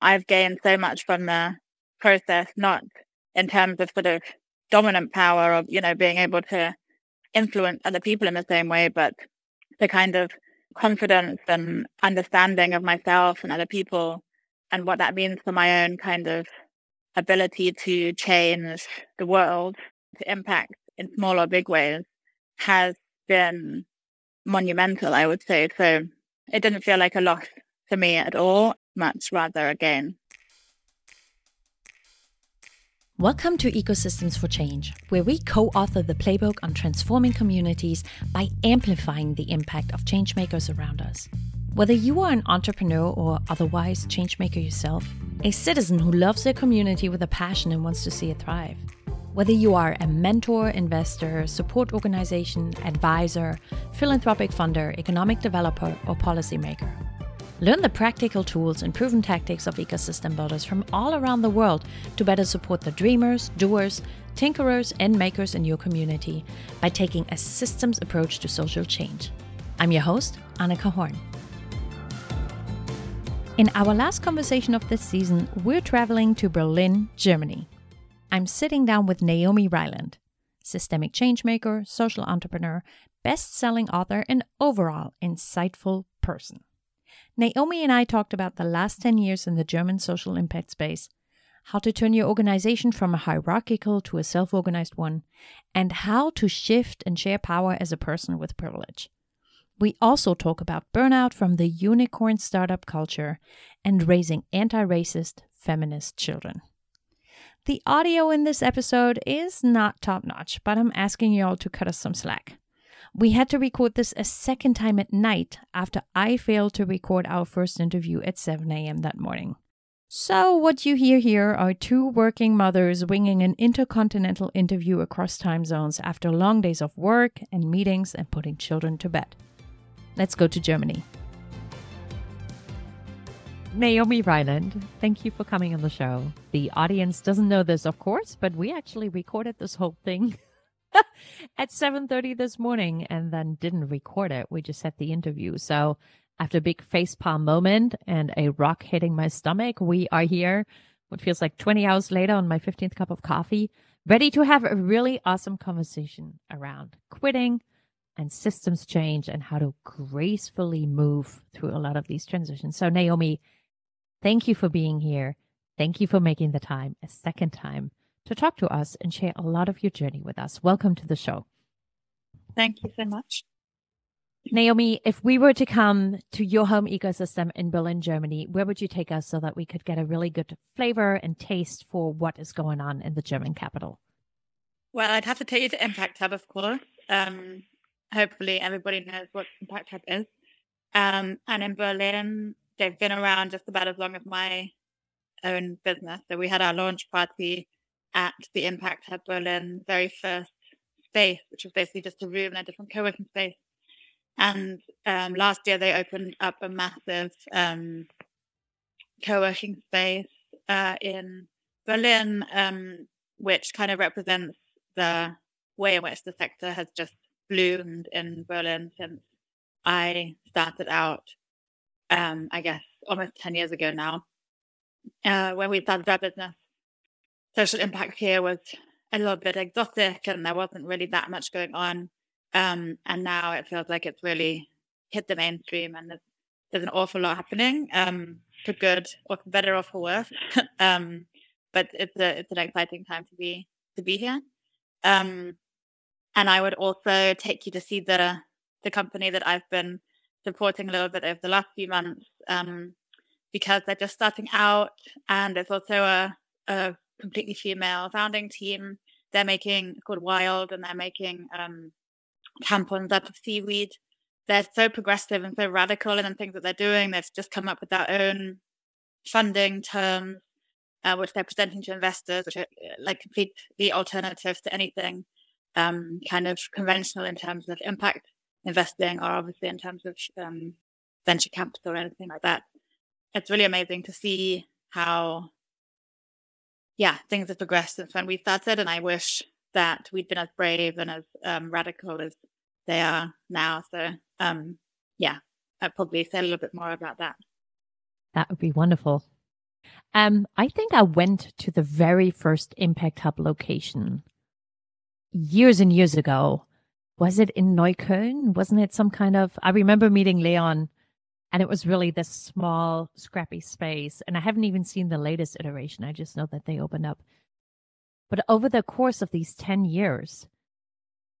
I've gained so much from the process, not in terms of sort of dominant power of, you know, being able to influence other people in the same way, but the kind of confidence and understanding of myself and other people and what that means for my own kind of ability to change the world, to impact in small or big ways has been monumental, I would say. So it didn't feel like a loss to me at all, much rather again. Welcome to Ecosystems for Change, where we co author the playbook on transforming communities by amplifying the impact of changemakers around us. Whether you are an entrepreneur or otherwise changemaker yourself, a citizen who loves their community with a passion and wants to see it thrive, whether you are a mentor, investor, support organization, advisor, philanthropic funder, economic developer, or policymaker, Learn the practical tools and proven tactics of ecosystem builders from all around the world to better support the dreamers, doers, tinkerers, and makers in your community by taking a systems approach to social change. I'm your host, Anika Horn. In our last conversation of this season, we're traveling to Berlin, Germany. I'm sitting down with Naomi Ryland, systemic changemaker, social entrepreneur, best selling author, and overall insightful person. Naomi and I talked about the last 10 years in the German social impact space, how to turn your organization from a hierarchical to a self organized one, and how to shift and share power as a person with privilege. We also talk about burnout from the unicorn startup culture and raising anti racist feminist children. The audio in this episode is not top notch, but I'm asking you all to cut us some slack. We had to record this a second time at night after I failed to record our first interview at 7 a.m. that morning. So, what you hear here are two working mothers winging an intercontinental interview across time zones after long days of work and meetings and putting children to bed. Let's go to Germany. Naomi Ryland, thank you for coming on the show. The audience doesn't know this, of course, but we actually recorded this whole thing at 7.30 this morning and then didn't record it. We just had the interview. So after a big facepalm moment and a rock hitting my stomach, we are here, what feels like 20 hours later on my 15th cup of coffee, ready to have a really awesome conversation around quitting and systems change and how to gracefully move through a lot of these transitions. So Naomi, thank you for being here. Thank you for making the time a second time to talk to us and share a lot of your journey with us. Welcome to the show. Thank you so much. Naomi, if we were to come to your home ecosystem in Berlin, Germany, where would you take us so that we could get a really good flavor and taste for what is going on in the German capital? Well, I'd have to take you to Impact Hub, of course. Um, hopefully, everybody knows what Impact Hub is. Um, and in Berlin, they've been around just about as long as my own business. So we had our launch party at the Impact Hub Berlin very first space, which was basically just a room in a different co-working space. And um, last year they opened up a massive um, co-working space uh, in Berlin, um, which kind of represents the way in which the sector has just bloomed in Berlin since I started out, um, I guess, almost 10 years ago now, uh, when we started our business social impact here was a little bit exotic and there wasn't really that much going on. Um, and now it feels like it's really hit the mainstream and there's, there's an awful lot happening, um, for good or for better or for worse. um, but it's a, it's an exciting time to be, to be here. Um, and I would also take you to see the, the company that I've been supporting a little bit over the last few months, um, because they're just starting out and it's also a, a completely female founding team. They're making called Vyld, and they're making um, tampons out of seaweed. They're so progressive and so radical in the things that they're doing. They've just come up with their own funding terms, uh, which they're presenting to investors, which are uh, like completely alternatives to anything um, kind of conventional in terms of impact investing, or obviously in terms of um, venture capital or anything like that. It's really amazing to see how yeah, things have progressed since when we started, and I wish that we'd been as brave and as um, radical as they are now. So, um, yeah, I'd probably say a little bit more about that. That would be wonderful. Um, I think I went to the very first Impact Hub location years and years ago. Was it in Neukölln? Wasn't it some kind of? I remember meeting Leon, and it was really this small, scrappy space. And I haven't even seen the latest iteration. I just know that they opened up. But over the course of these 10 years,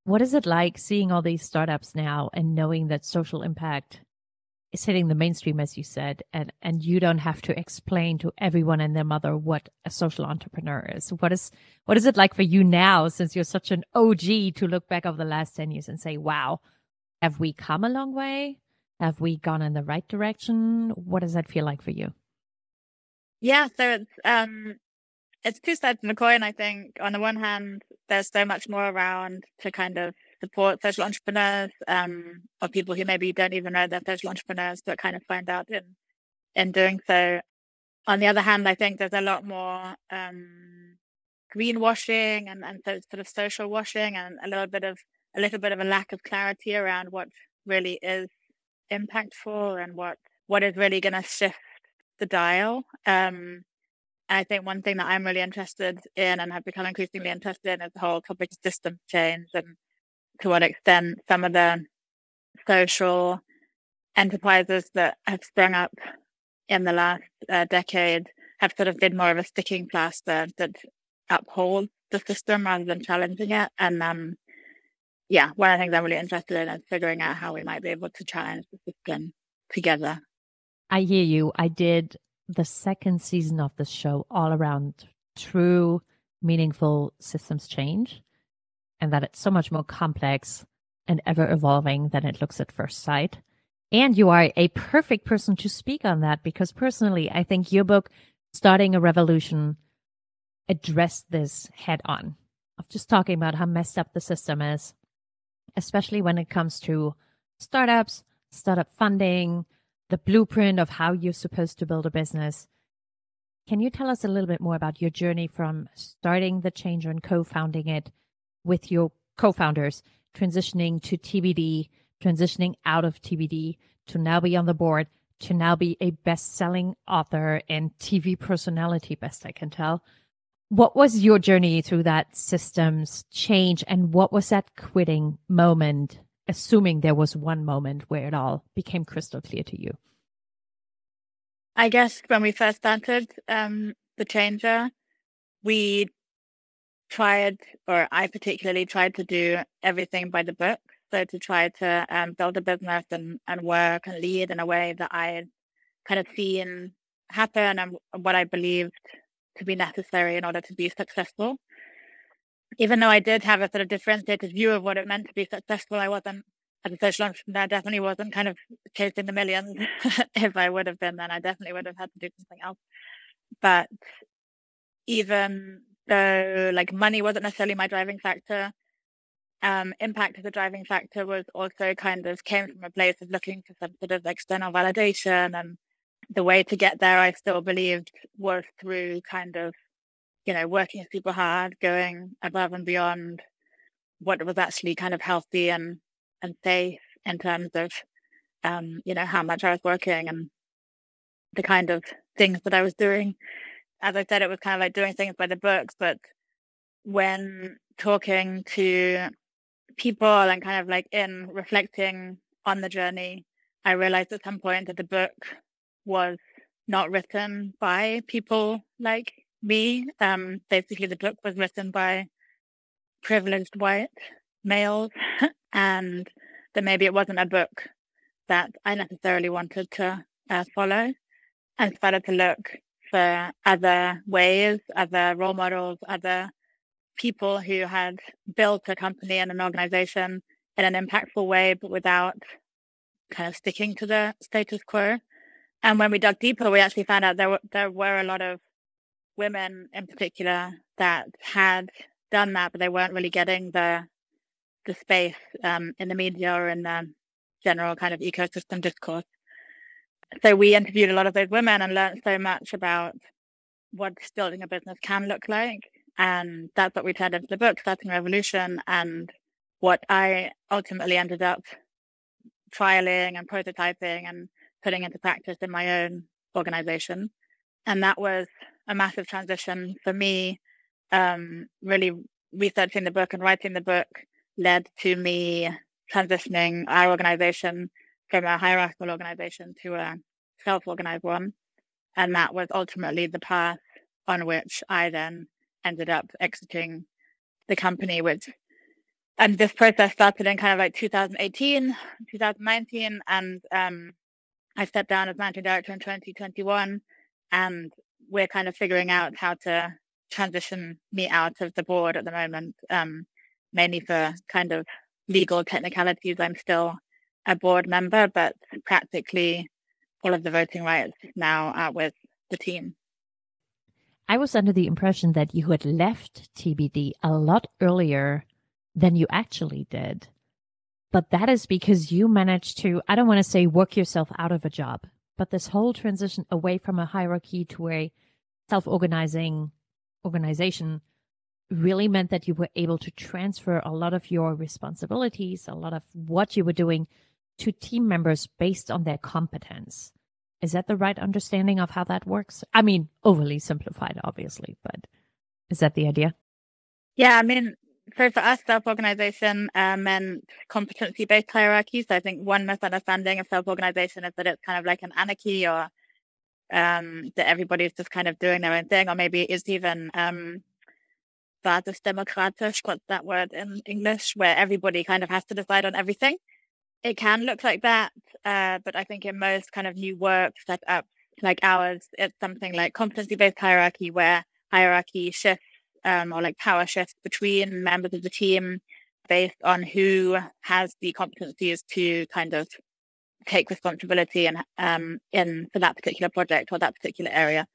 what is it like seeing all these startups now and knowing that social impact is hitting the mainstream, as you said, and and you don't have to explain to everyone and their mother what a social entrepreneur is. What is what is it like for you now, since you're such an OG, to look back over the last ten years and say, "Wow, have we come a long way? Have we gone in the right direction? What does that feel like for you?" Yeah, so it's um, it's two sides of the coin. I think on the one hand, there's so much more around to kind of support social entrepreneurs um, or people who maybe don't even know they're social entrepreneurs but kind of find out in in doing so. On the other hand, I think there's a lot more um, greenwashing and, and so sort of social washing and a little bit of a little bit of a lack of clarity around what really is impactful and what what is really going to shift the dial. Um, I think one thing that I'm really interested in and have become increasingly interested in is the whole topic of system change and to what extent some of the social enterprises that have sprung up in the last uh, decade have sort of been more of a sticking plaster that upholds the system rather than challenging it. And um, yeah, one of the things I'm really interested in is figuring out how we might be able to challenge the system together. I hear you. I did the second season of the show all around true, meaningful systems change and that it's so much more complex and ever evolving than it looks at first sight. And you are a perfect person to speak on that because personally, I think your book, Starting a Revolution, addressed this head on of just talking about how messed up the system is, especially when it comes to startups, startup funding, the blueprint of how you're supposed to build a business. Can you tell us a little bit more about your journey from starting the change and co founding it with your co-founders transitioning to TBD, transitioning out of TBD to now be on the board, to now be a best-selling author and TV personality, best I can tell. What was your journey through that systems change and what was that quitting moment, assuming there was one moment where it all became crystal clear to you? I guess when we first started um, the changer, we tried, or I particularly tried to do everything by the book. So to try to um, build a business and, and work and lead in a way that I kind of seen happen and what I believed to be necessary in order to be successful. Even though I did have a sort of differentiated view of what it meant to be successful, I wasn't as a social entrepreneur, I definitely wasn't kind of chasing the millions. if I would have been, then I definitely would have had to do something else. But even so like money wasn't necessarily my driving factor. Um, impact as a driving factor was also kind of came from a place of looking for some sort of external validation and the way to get there I still believed was through kind of, you know, working super hard, going above and beyond what was actually kind of healthy and and safe in terms of um, you know, how much I was working and the kind of things that I was doing. As I said, it was kind of like doing things by the books, but when talking to people and kind of like in reflecting on the journey, I realized at some point that the book was not written by people like me. Um, basically, the book was written by privileged white males, and that maybe it wasn't a book that I necessarily wanted to uh, follow, and started to look for other ways, other role models, other people who had built a company and an organization in an impactful way, but without kind of sticking to the status quo. And when we dug deeper, we actually found out there were, there were a lot of women in particular that had done that, but they weren't really getting the the space um, in the media or in the general kind of ecosystem discourse so we interviewed a lot of those women and learned so much about what building a business can look like. And that's what we turned into the book, Starting Revolution, and what I ultimately ended up trialing and prototyping and putting into practice in my own organization. and that was a massive transition for me. Um, really researching the book and writing the book led to me transitioning our organization from a hierarchical organization to a self-organized one. And that was ultimately the path on which I then ended up exiting the company, which and this process started in kind of like 2018, 2019, and um, I stepped down as managing director in 2021, and we're kind of figuring out how to transition me out of the board at the moment, um, mainly for kind of legal technicalities. I'm still a board member, but practically all of the voting rights now are with the team. I was under the impression that you had left TBD a lot earlier than you actually did. But that is because you managed to, I don't want to say work yourself out of a job, but this whole transition away from a hierarchy to a self organizing organization really meant that you were able to transfer a lot of your responsibilities, a lot of what you were doing to team members based on their competence. Is that the right understanding of how that works? I mean, overly simplified, obviously, but is that the idea? Yeah, I mean, so for us, self-organization um, meant competency-based hierarchy. So I think one misunderstanding of self-organization is that it's kind of like an anarchy or um, that everybody's just kind of doing their own thing, or maybe it's even um, demokratisch, what's that word in English, where everybody kind of has to decide on everything. It can look like that, uh, but I think in most kind of new work set up like ours, it's something like competency-based hierarchy, where hierarchy shifts um, or like power shifts between members of the team based on who has the competencies to kind of take responsibility and um, in for that particular project or that particular area.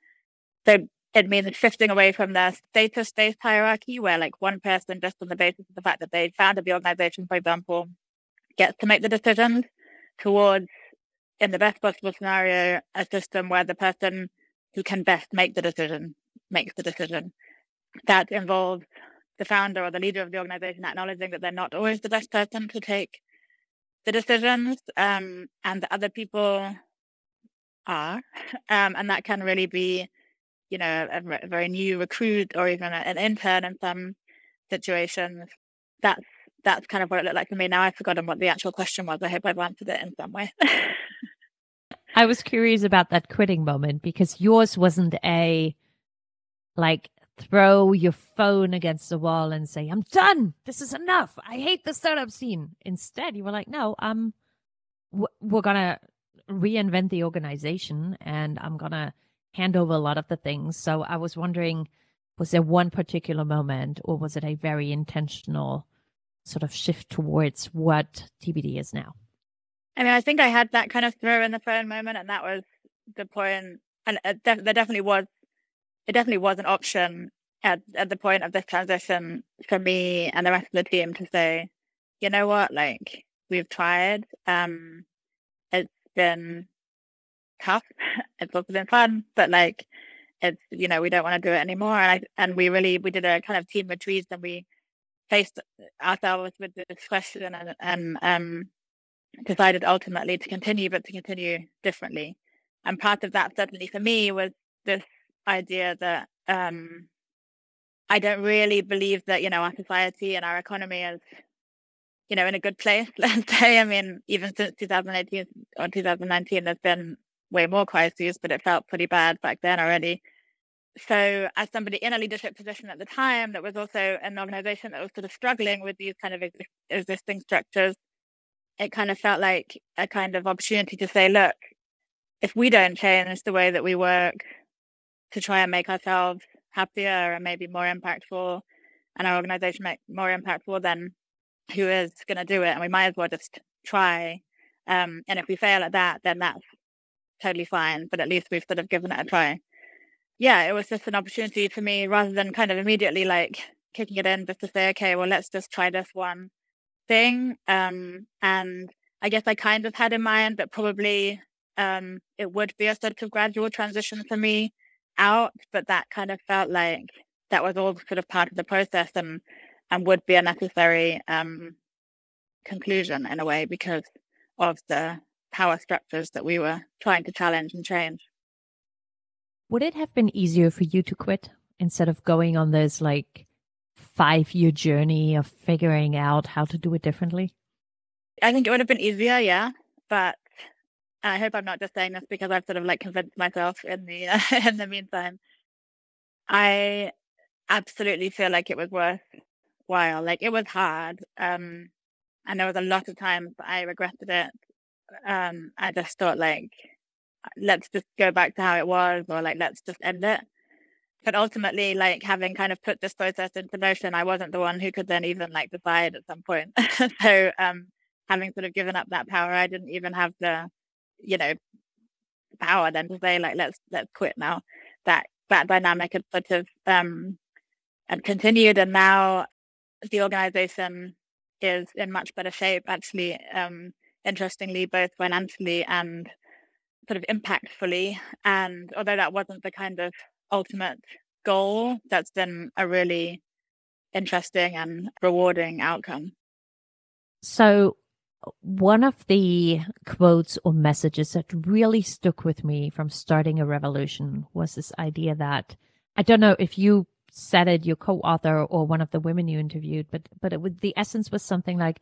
So it means shifting away from the status-based hierarchy, where like one person, just on the basis of the fact that they founded the organization, for example, gets to make the decisions, towards, in the best possible scenario, a system where the person who can best make the decision makes the decision that involves the founder or the leader of the organization acknowledging that they're not always the best person to take the decisions um, and the other people are. Um, and that can really be, you know, a, very new recruit or even an intern in some situations. That's that's kind of what it looked like for me. Now I've forgotten what the actual question was. I hope I've answered it in some way. I was curious about that quitting moment because yours wasn't a like throw your phone against the wall and say, I'm done. This is enough. I hate the startup scene. Instead, you were like, no, um, we're going to reinvent the organization and I'm going to hand over a lot of the things. So I was wondering, was there one particular moment or was it a very intentional sort of shift towards what TBD is now? I mean, I think I had that kind of throw in the phone moment and that was the point. And def- there definitely was it definitely was an option at, at the point of this transition for me and the rest of the team to say, you know what, like we've tried. Um, it's been tough. It's also been fun, but like it's you know we don't want to do it anymore. And I and we really we did a kind of team retreat and we faced ourselves with this question and, and um decided ultimately to continue, but to continue differently. And part of that certainly for me was this idea that um, I don't really believe that you know our society and our economy is you know in a good place. Let's say, I mean, even since 2018 or 2019, there's been way more crises, but it felt pretty bad back then already. So, as somebody in a leadership position at the time, that was also an organization that was sort of struggling with these kind of existing structures, it kind of felt like a kind of opportunity to say, look, if we don't change the way that we work, to try and make ourselves happier and maybe more impactful and our organization make more impactful, then who is going to do it? And we might as well just try. Um, and if we fail at that, then that's totally fine. But at least we've sort of given it a try. Yeah, it was just an opportunity for me rather than kind of immediately like kicking it in just to say, okay, well, let's just try this one thing. Um, and I guess I kind of had in mind that probably um, it would be a sort of gradual transition for me out, but that kind of felt like that was all sort of part of the process and and would be a necessary um, conclusion in a way because of the power structures that we were trying to challenge and change. Would it have been easier for you to quit instead of going on this like five year journey of figuring out how to do it differently? I think it would have been easier, yeah. But I hope I'm not just saying this because I've sort of like convinced myself in the uh, in the meantime. I absolutely feel like it was worthwhile. Like it was hard, um, and there was a lot of times I regretted it. Um, I just thought like, let's just go back to how it was, or like let's just end it. But ultimately, like having kind of put this process into motion, I wasn't the one who could then even like decide at some point. so, um, having sort of given up that power, I didn't even have the, you know, power then to say like let's let's quit now. That that dynamic had sort of um and continued, and now the organization is in much better shape. Actually, um, interestingly, both financially and sort of impactfully. And although that wasn't the kind of ultimate goal, that's been a really interesting and rewarding outcome. So, one of the quotes or messages that really stuck with me from starting a revolution was this idea that I don't know if you said it, your co-author or one of the women you interviewed, but but it the essence was something like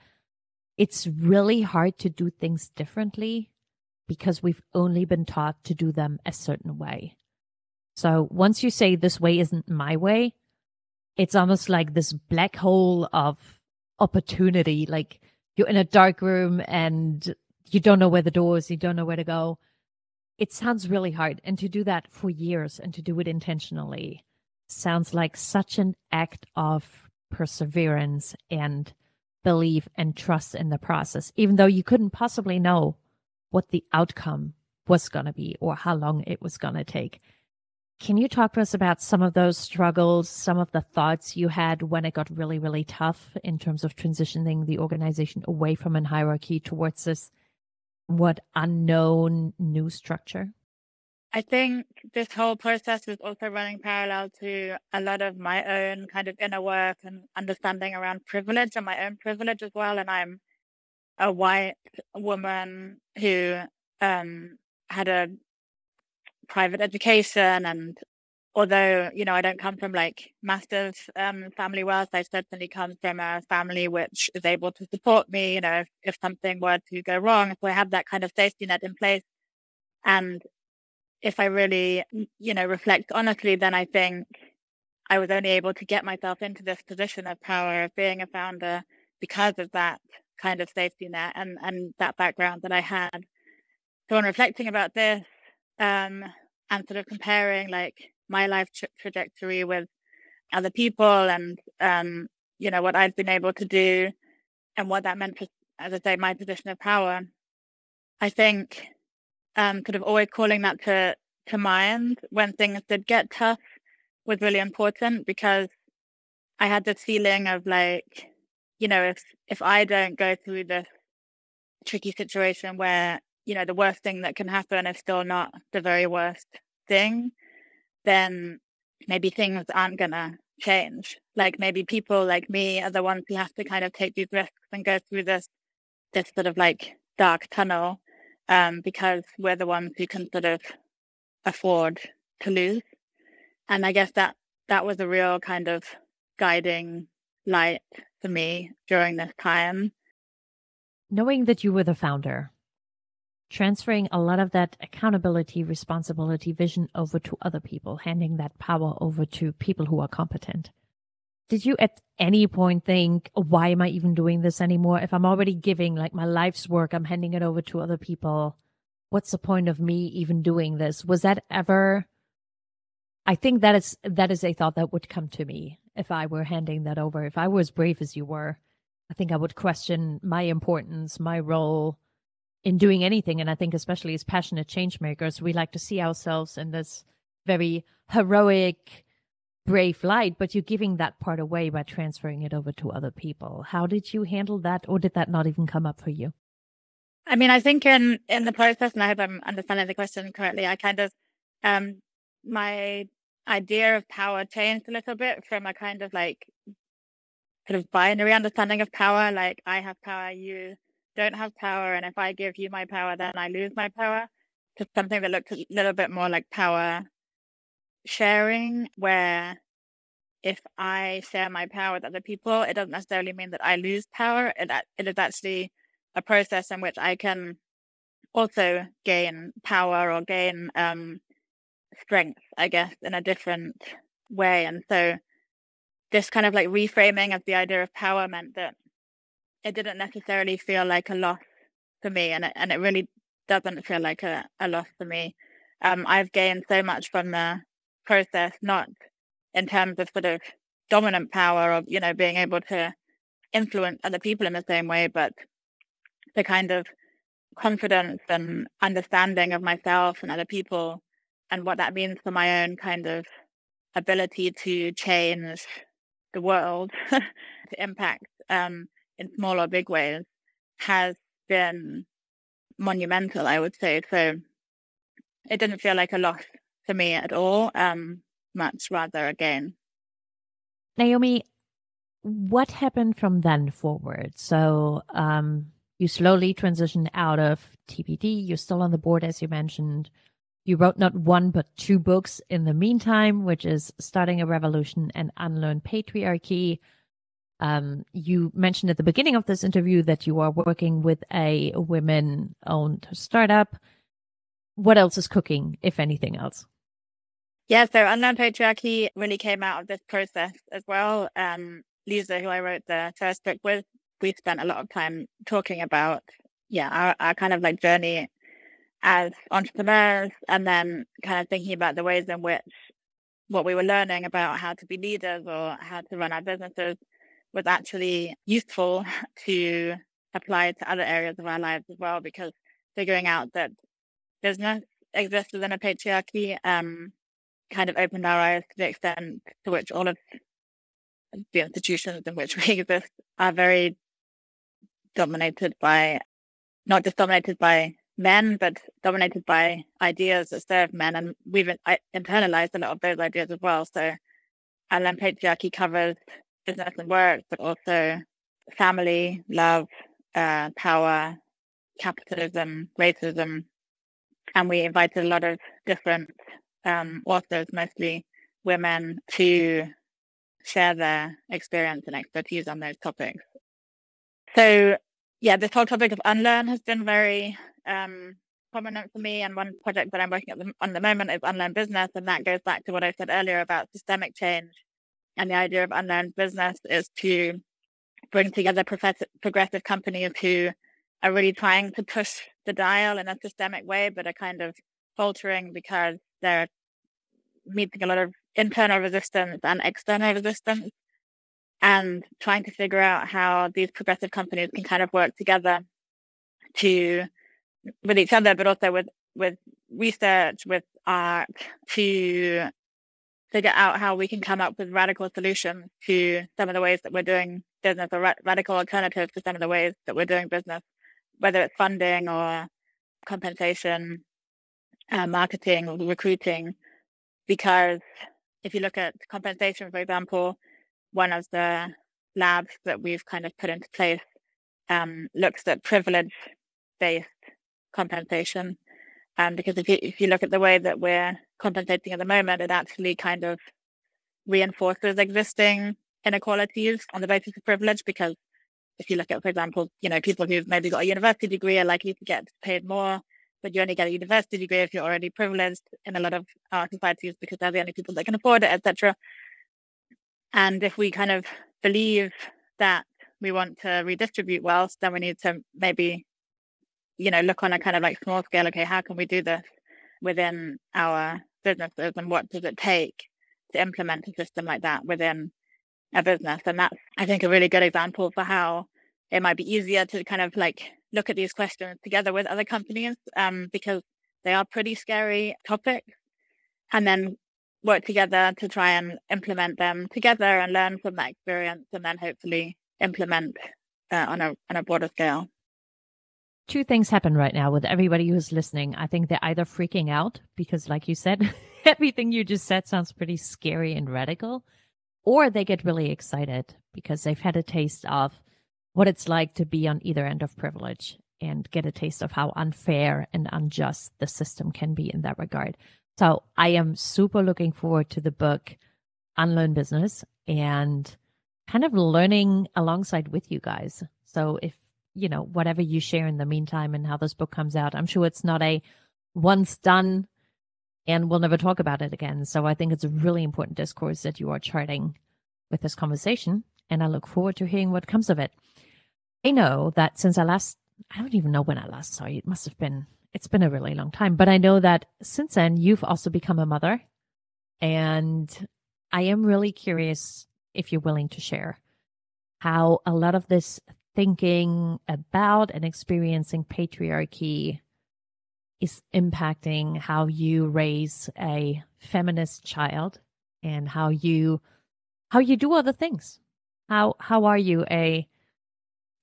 it's really hard to do things differently because we've only been taught to do them a certain way. So once you say this way isn't my way, it's almost like this black hole of opportunity. Like you're in a dark room and you don't know where the door is, you don't know where to go. It sounds really hard. And to do that for years and to do it intentionally sounds like such an act of perseverance and belief and trust in the process, even though you couldn't possibly know what the outcome was going to be or how long it was going to take. Can you talk to us about some of those struggles, some of the thoughts you had when it got really, really tough in terms of transitioning the organization away from a hierarchy towards this what unknown new structure? I think this whole process was also running parallel to a lot of my own kind of inner work and understanding around privilege and my own privilege as well. And I'm a white woman who um, had a private education and although you know i don't come from like massive um, family wealth i certainly come from a family which is able to support me you know if, if something were to go wrong so i have that kind of safety net in place. And if i really you know reflect honestly then i think i was only able to get myself into this position of power of being a founder because of that kind of safety net and and that background that i had. So in reflecting about this um, and sort of comparing like my life tra- trajectory with other people and um, you know what I'd been able to do and what that meant for, as I say, my position of power. I think um, sort of always calling that to to mind when things did get tough was really important because I had this feeling of like, you know, if if I don't go through this tricky situation where you know, the worst thing that can happen is still not the very worst thing, then maybe things aren't gonna change. Like maybe people like me are the ones who have to kind of take these risks and go through this this sort of like dark tunnel um, because we're the ones who can sort of afford to lose. And I guess that that was a real kind of guiding light for me during this time. Knowing that you were the founder, transferring a lot of that accountability, responsibility, vision over to other people, handing that power over to people who are competent. Did you at any point think, why am I even doing this anymore? If I'm already giving like my life's work, I'm handing it over to other people. What's the point of me even doing this? Was that ever I think that is that is a thought that would come to me if I were handing that over. If I were as brave as you were, I think I would question my importance, my role, in doing anything. And I think, especially as passionate change makers, we like to see ourselves in this very heroic, brave light, but you're giving that part away by transferring it over to other people. How did you handle that, or did that not even come up for you? I mean, I think in in the process, and I hope I'm understanding the question correctly. I kind of um my idea of power changed a little bit from a kind of like kind of binary understanding of power, like I have power, you don't have power, and if I give you my power, then I lose my power, to something that looks a little bit more like power sharing where if I share my power with other people, it doesn't necessarily mean that I lose power. It, it is actually a process in which I can also gain power or gain um, strength, I guess, in a different way. And so this kind of like reframing of the idea of power meant that it didn't necessarily feel like a loss for me. And it, and it really doesn't feel like a, a loss for me. Um, I've gained so much from the process, not in terms of sort of dominant power of you know, being able to influence other people in the same way, but the kind of confidence and understanding of myself and other people and what that means for my own kind of ability to change the world to impact um, in small or big ways has been monumental, I would say. So it didn't feel like a loss to me at all, um, much rather again. Naomi, what happened from then forward? So um, you slowly transitioned out of TBD. You're still on the board, as you mentioned. You wrote not one, but two books in the meantime, which is Starting a Revolution and Unlearn Patriarchy. Um, you mentioned at the beginning of this interview that you are working with a women owned startup. What else is cooking, if anything else? Yeah, so Unlearn Patriarchy really came out of this process as well. Um, Lisa, who I wrote the first book with, we spent a lot of time talking about, yeah, our, our kind of like journey as entrepreneurs and then kind of thinking about the ways in which what we were learning about how to be leaders or how to run our businesses was actually useful to apply to other areas of our lives as well, because figuring out that business exists within a patriarchy um, kind of opened our eyes to the extent to which all of the institutions in which we exist are very dominated by, not just dominated by men, but dominated by ideas that serve men. And we've internalized a lot of those ideas as well. So Unlearn Patriarchy covers business and work, but also family, love, uh, power, capitalism, racism. And we invited a lot of different um, authors, mostly women, to share their experience and expertise on those topics. So, yeah, this whole topic of unlearn has been very um, prominent for me. And one project that I'm working at the, on the moment is Unlearn Business. And that goes back to what I said earlier about systemic change and the idea of unlearned business is to bring together progressive companies who are really trying to push the dial in a systemic way, but are kind of faltering because they're meeting a lot of internal resistance and external resistance and trying to figure out how these progressive companies can kind of work together to with each other, but also with with research, with art, to figure out how we can come up with radical solutions to some of the ways that we're doing business or ra- radical alternatives to some of the ways that we're doing business, whether it's funding or compensation, uh, marketing or recruiting. Because if you look at compensation, for example, one of the labs that we've kind of put into place um, looks at privilege based compensation um, because if you, if you look at the way that we're compensating at the moment, it actually kind of reinforces existing inequalities on the basis of privilege. Because if you look at, for example, you know, people who've maybe got a university degree are likely to get paid more, but you only get a university degree if you're already privileged in a lot of our societies because they're the only people that can afford it, etc. And if we kind of believe that we want to redistribute wealth, then we need to maybe you know, look on a kind of like small scale, okay, how can we do this within our businesses and what does it take to implement a system like that within a business? And that's, I think, a really good example for how it might be easier to kind of like look at these questions together with other companies um, because they are pretty scary topics and then work together to try and implement them together and learn from that experience and then hopefully implement uh, on a on a broader scale two things happen right now with everybody who's listening. I think they're either freaking out because, like you said, everything you just said sounds pretty scary and radical, or they get really excited because they've had a taste of what it's like to be on either end of privilege and get a taste of how unfair and unjust the system can be in that regard. So I am super looking forward to the book Unlearn Business and kind of learning alongside with you guys. So if, you know, whatever you share in the meantime and how this book comes out, I'm sure it's not a once done and we'll never talk about it again. So I think it's a really important discourse that you are charting with this conversation. And I look forward to hearing what comes of it. I know that since I last, I don't even know when I last saw you. It must have been, it's been a really long time. But I know that since then, you've also become a mother. And I am really curious if you're willing to share how a lot of this thinking about and experiencing patriarchy is impacting how you raise a feminist child and how you how you do other things. How how are you a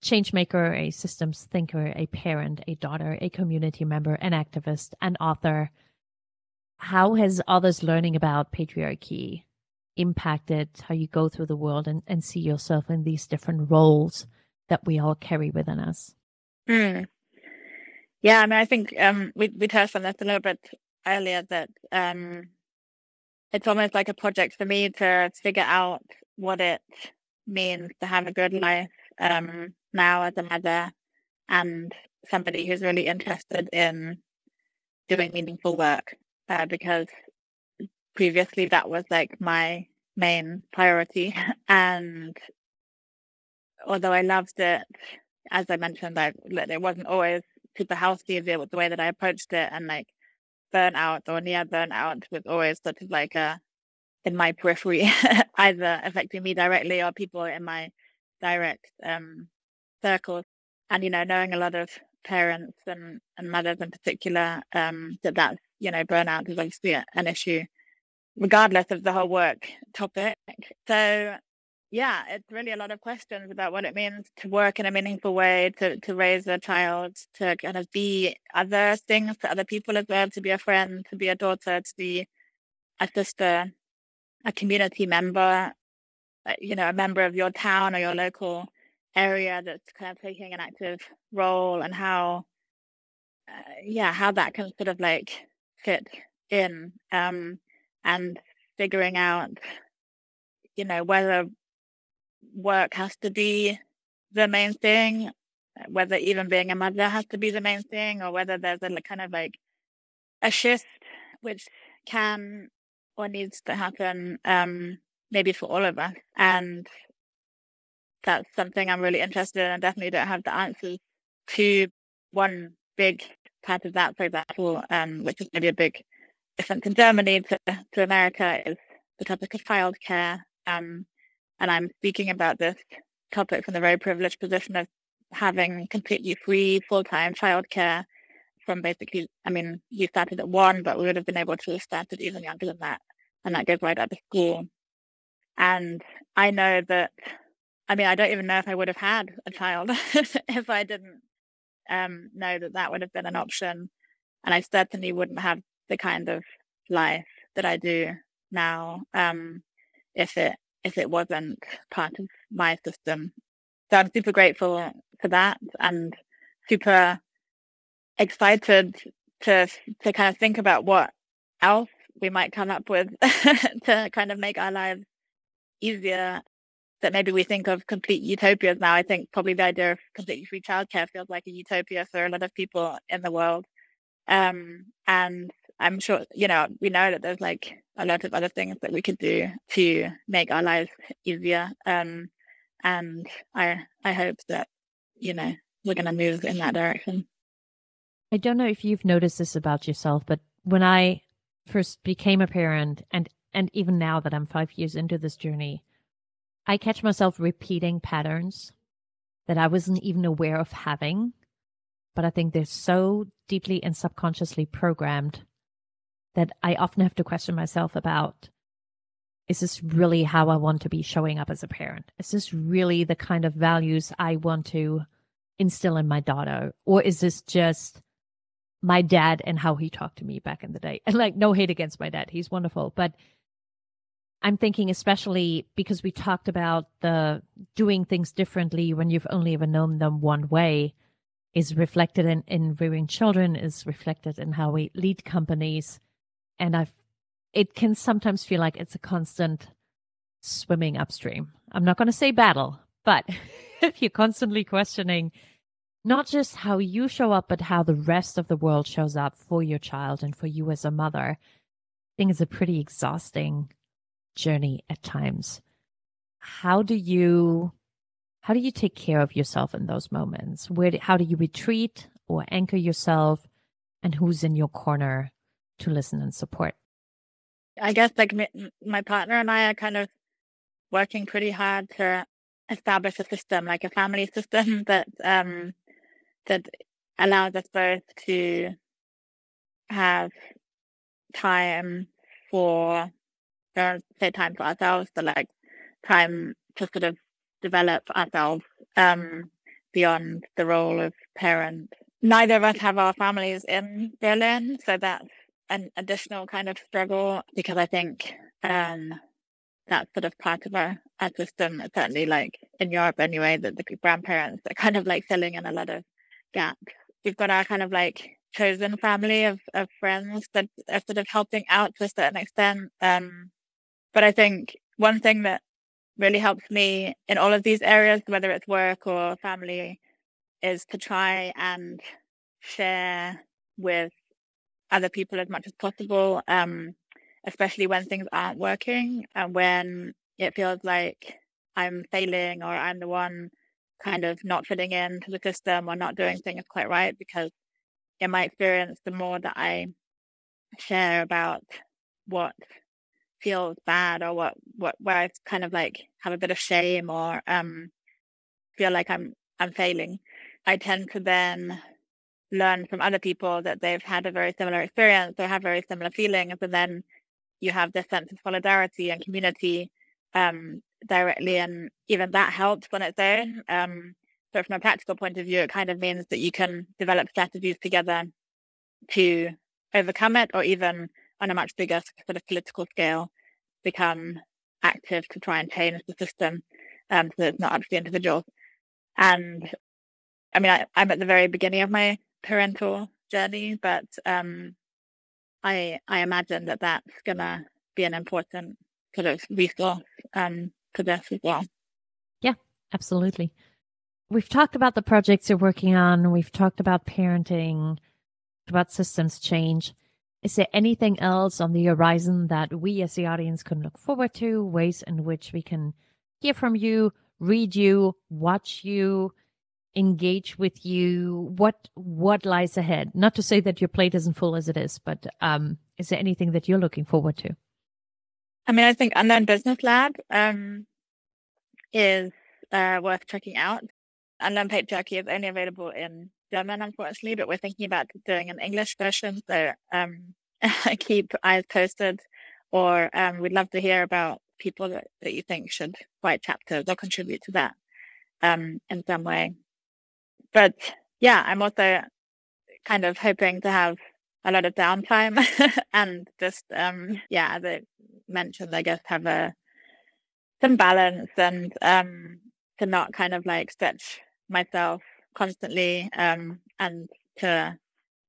change maker a systems thinker a parent a daughter a community member an activist an author? How has others learning about patriarchy impacted how you go through the world and, and see yourself in these different roles that we all carry within us. Mm. Yeah, I mean, I think um, we we touched on this a little bit earlier that um, it's almost like a project for me to figure out what it means to have a good life um, now as a mother and somebody who's really interested in doing meaningful work. Uh, because previously that was like my main priority. And although I loved it as I mentioned I it wasn't always super healthy with the way that I approached it and like burnout or near burnout was always sort of like a in my periphery, either affecting me directly or people in my direct um circles. And you know, knowing a lot of parents and, and mothers in particular, um, that that you know burnout is obviously an issue, regardless of the whole work topic. So yeah, it's really a lot of questions about what it means to work in a meaningful way, to, to raise a child, to kind of be other things to other people as well, to be a friend, to be a daughter, to be a sister, a community member, uh, you know, a member of your town or your local area that's kind of taking an active role and how, uh, yeah, how that can sort of like fit in um, and figuring out, you know, whether work has to be the main thing, whether even being a mother has to be the main thing, or whether there's a kind of like a shift which can or needs to happen, um, maybe for all of us. And that's something I'm really interested in. I definitely don't have the answers to one big part of that, for example, um, which is maybe a big difference in Germany to, to America is the topic of childcare. Um, and I'm speaking about this topic from the very privileged position of having completely free full-time childcare from basically, I mean, you started at one, but we would have been able to have started even younger than that. And that goes right out of school. And I know that, I mean, I don't even know if I would have had a child if I didn't um, know that that would have been an option. And I certainly wouldn't have the kind of life that I do now um, if it if it wasn't part of my system. So I'm super grateful for that and super excited to to kind of think about what else we might come up with to kind of make our lives easier that maybe we think of complete utopias now. I think probably the idea of completely free childcare feels like a utopia for a lot of people in the world. Um, and I'm sure, you know, we know that there's like a lot of other things that we could do to make our lives easier. Um, and I, I hope that, you know, we're going to move in that direction. I don't know if you've noticed this about yourself, but when I first became a parent and, and even now that I'm five years into this journey, I catch myself repeating patterns that I wasn't even aware of having. But I think they're so deeply and subconsciously programmed that I often have to question myself about is this really how I want to be showing up as a parent? Is this really the kind of values I want to instill in my daughter? Or is this just my dad and how he talked to me back in the day? And like, no hate against my dad, he's wonderful. But I'm thinking, especially because we talked about the doing things differently when you've only ever known them one way is reflected in, in rearing children, is reflected in how we lead companies and I've it can sometimes feel like it's a constant swimming upstream. I'm not going to say battle, but if you're constantly questioning not just how you show up, but how the rest of the world shows up for your child and for you as a mother, I think it's a pretty exhausting journey at times. How do you how do you take care of yourself in those moments? Where how do you retreat or anchor yourself and who's in your corner to listen and support? I guess like my partner and I are kind of working pretty hard to establish a system, like a family system that um, that allows us both to have time for, don't say time for ourselves, but like time to sort of develop ourselves um, beyond the role of parent. Neither of us have our families in Berlin, so that's an additional kind of struggle because I think um, that's sort of part of our, our system, certainly like in Europe anyway, that the grandparents are kind of like filling in a lot of gaps. We've got our kind of like chosen family of, of friends that are sort of helping out to a certain extent. Um, but I think one thing that really helps me in all of these areas, whether it's work or family, is to try and share with other people as much as possible, um, especially when things aren't working and when it feels like I'm failing or I'm the one kind of not fitting into the system or not doing things quite right. Because in my experience, the more that I share about what feels bad or what what where I kind of like have a bit of shame or um feel like I'm I'm failing, I tend to then learn from other people that they've had a very similar experience or have very similar feelings, and then you have this sense of solidarity and community um, directly, and even that helps on its own. Um, so, from a practical point of view, it kind of means that you can develop strategies together to overcome it, or even on a much bigger sort of political scale, become active to try and change the system um, so it's not up to the individual. And I mean, I, I'm at the very beginning of my parental journey, but um, I I imagine that that's gonna be an important sort of resource um, for this as well. Yeah, absolutely. We've talked about the projects you're working on. We've talked about parenting, about systems change. Is there anything else on the horizon that we as the audience can look forward to? Ways in which we can hear from you, read you, watch you, engage with you? What what lies ahead? Not to say that your plate isn't full as it is, but um, is there anything that you're looking forward to? I mean, I think Unlearn Business Lab um, is uh, worth checking out. Unlearn Patriarchy is only available in German, unfortunately, but we're thinking about doing an English version. So um, keep eyes posted, or um, we'd love to hear about people that, that you think should write chapters or contribute to that um, in some way. But yeah, I'm also kind of hoping to have a lot of downtime and just um yeah, as I mentioned, I guess have a some balance and um to not kind of like stretch myself constantly um and to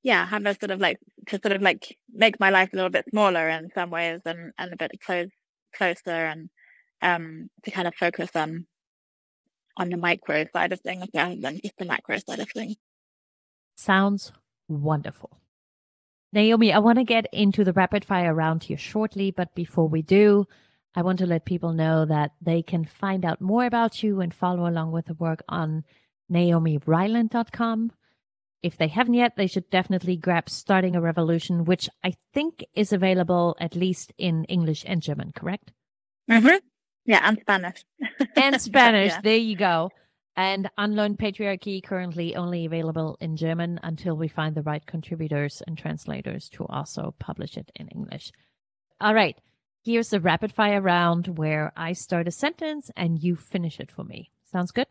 yeah have a sort of like to sort of like make my life a little bit smaller in some ways and and a bit close closer and um to kind of focus on on the micro side of things rather than just the macro side of things. Sounds wonderful. Naomi, I want to get into the rapid fire round here shortly, but before we do, I want to let people know that they can find out more about you and follow along with the work on naomiryland.com. If they haven't yet, they should definitely grab Starting a Revolution, which I think is available at least in English and German, correct? Mm-hmm. Yeah, and Spanish. and Spanish. yeah. There you go. And Unlearn Patriarchy currently only available in German until we find the right contributors and translators to also publish it in English. All right. Here's the rapid fire round where I start a sentence and you finish it for me. Sounds good?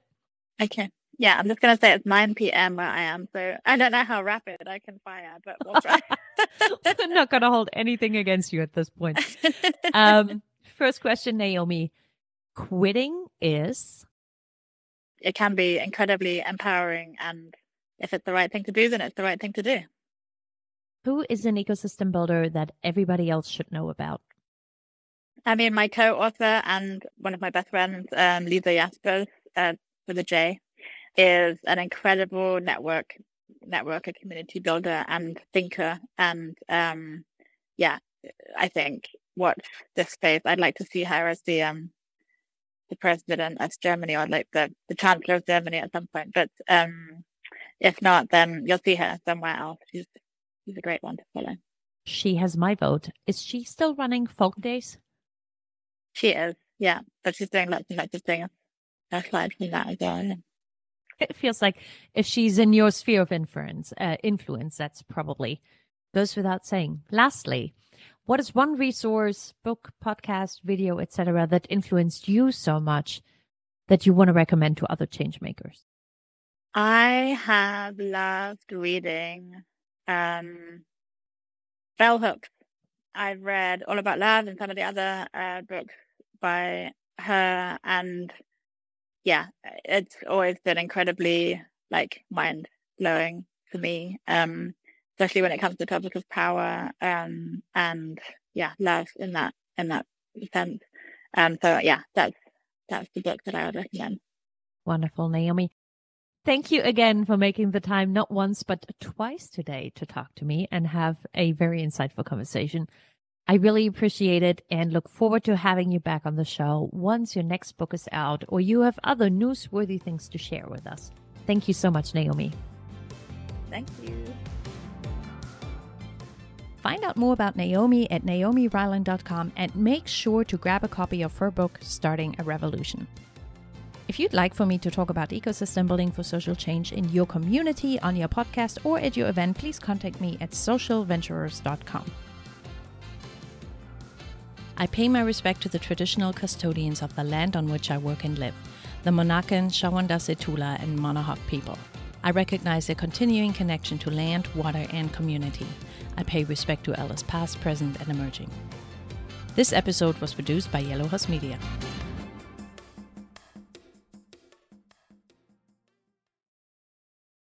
Okay. Yeah, I'm just going to say it's 9 p.m. where I am. So I don't know how rapid I can fire, but we'll try. I'm not going to hold anything against you at this point. Um, first question, Naomi quitting is? It can be incredibly empowering. And if it's the right thing to do, then it's the right thing to do. Who is an ecosystem builder that everybody else should know about? I mean, my co-author and one of my best friends, um, Lisa Jaspers, uh, with a J, is an incredible network networker, community builder, and thinker. And um, yeah, I think what this space, I'd like to see her as the um, the president of Germany or like the, the chancellor of Germany at some point. But um, if not, then you'll see her somewhere else. She's she's a great one to follow. She has my vote. Is she still running Folkdays? She is, yeah. But she's doing lots and lots of things aside from that as well. It feels like if she's in your sphere of influence, uh, influence, that's probably goes without saying. Lastly, what is one resource, book, podcast, video, etc., that influenced you so much that you want to recommend to other change makers? I have loved reading um, Bell Hooks. I've read All About Love and some of the other uh, books by her, and yeah, it's always been incredibly like mind blowing for me. Um, especially when it comes to topics of power um, and yeah, love in that in that sense. Um, so yeah, that's that's the book that I would recommend. Wonderful, Naomi. Thank you again for making the time not once but twice today to talk to me and have a very insightful conversation. I really appreciate it and look forward to having you back on the show once your next book is out or you have other newsworthy things to share with us. Thank you so much, Naomi. Thank you. Find out more about Naomi at naomiryland.com and make sure to grab a copy of her book, Starting a Revolution. If you'd like for me to talk about ecosystem building for social change in your community, on your podcast, or at your event, please contact me at socialventurers.com. I pay my respect to the traditional custodians of the land on which I work and live, the Monacan, Shawandase Tula, and Manahoac people. I recognize their continuing connection to land, water, and community. I pay respect to elders past, present, and emerging. This episode was produced by Yellow House Media.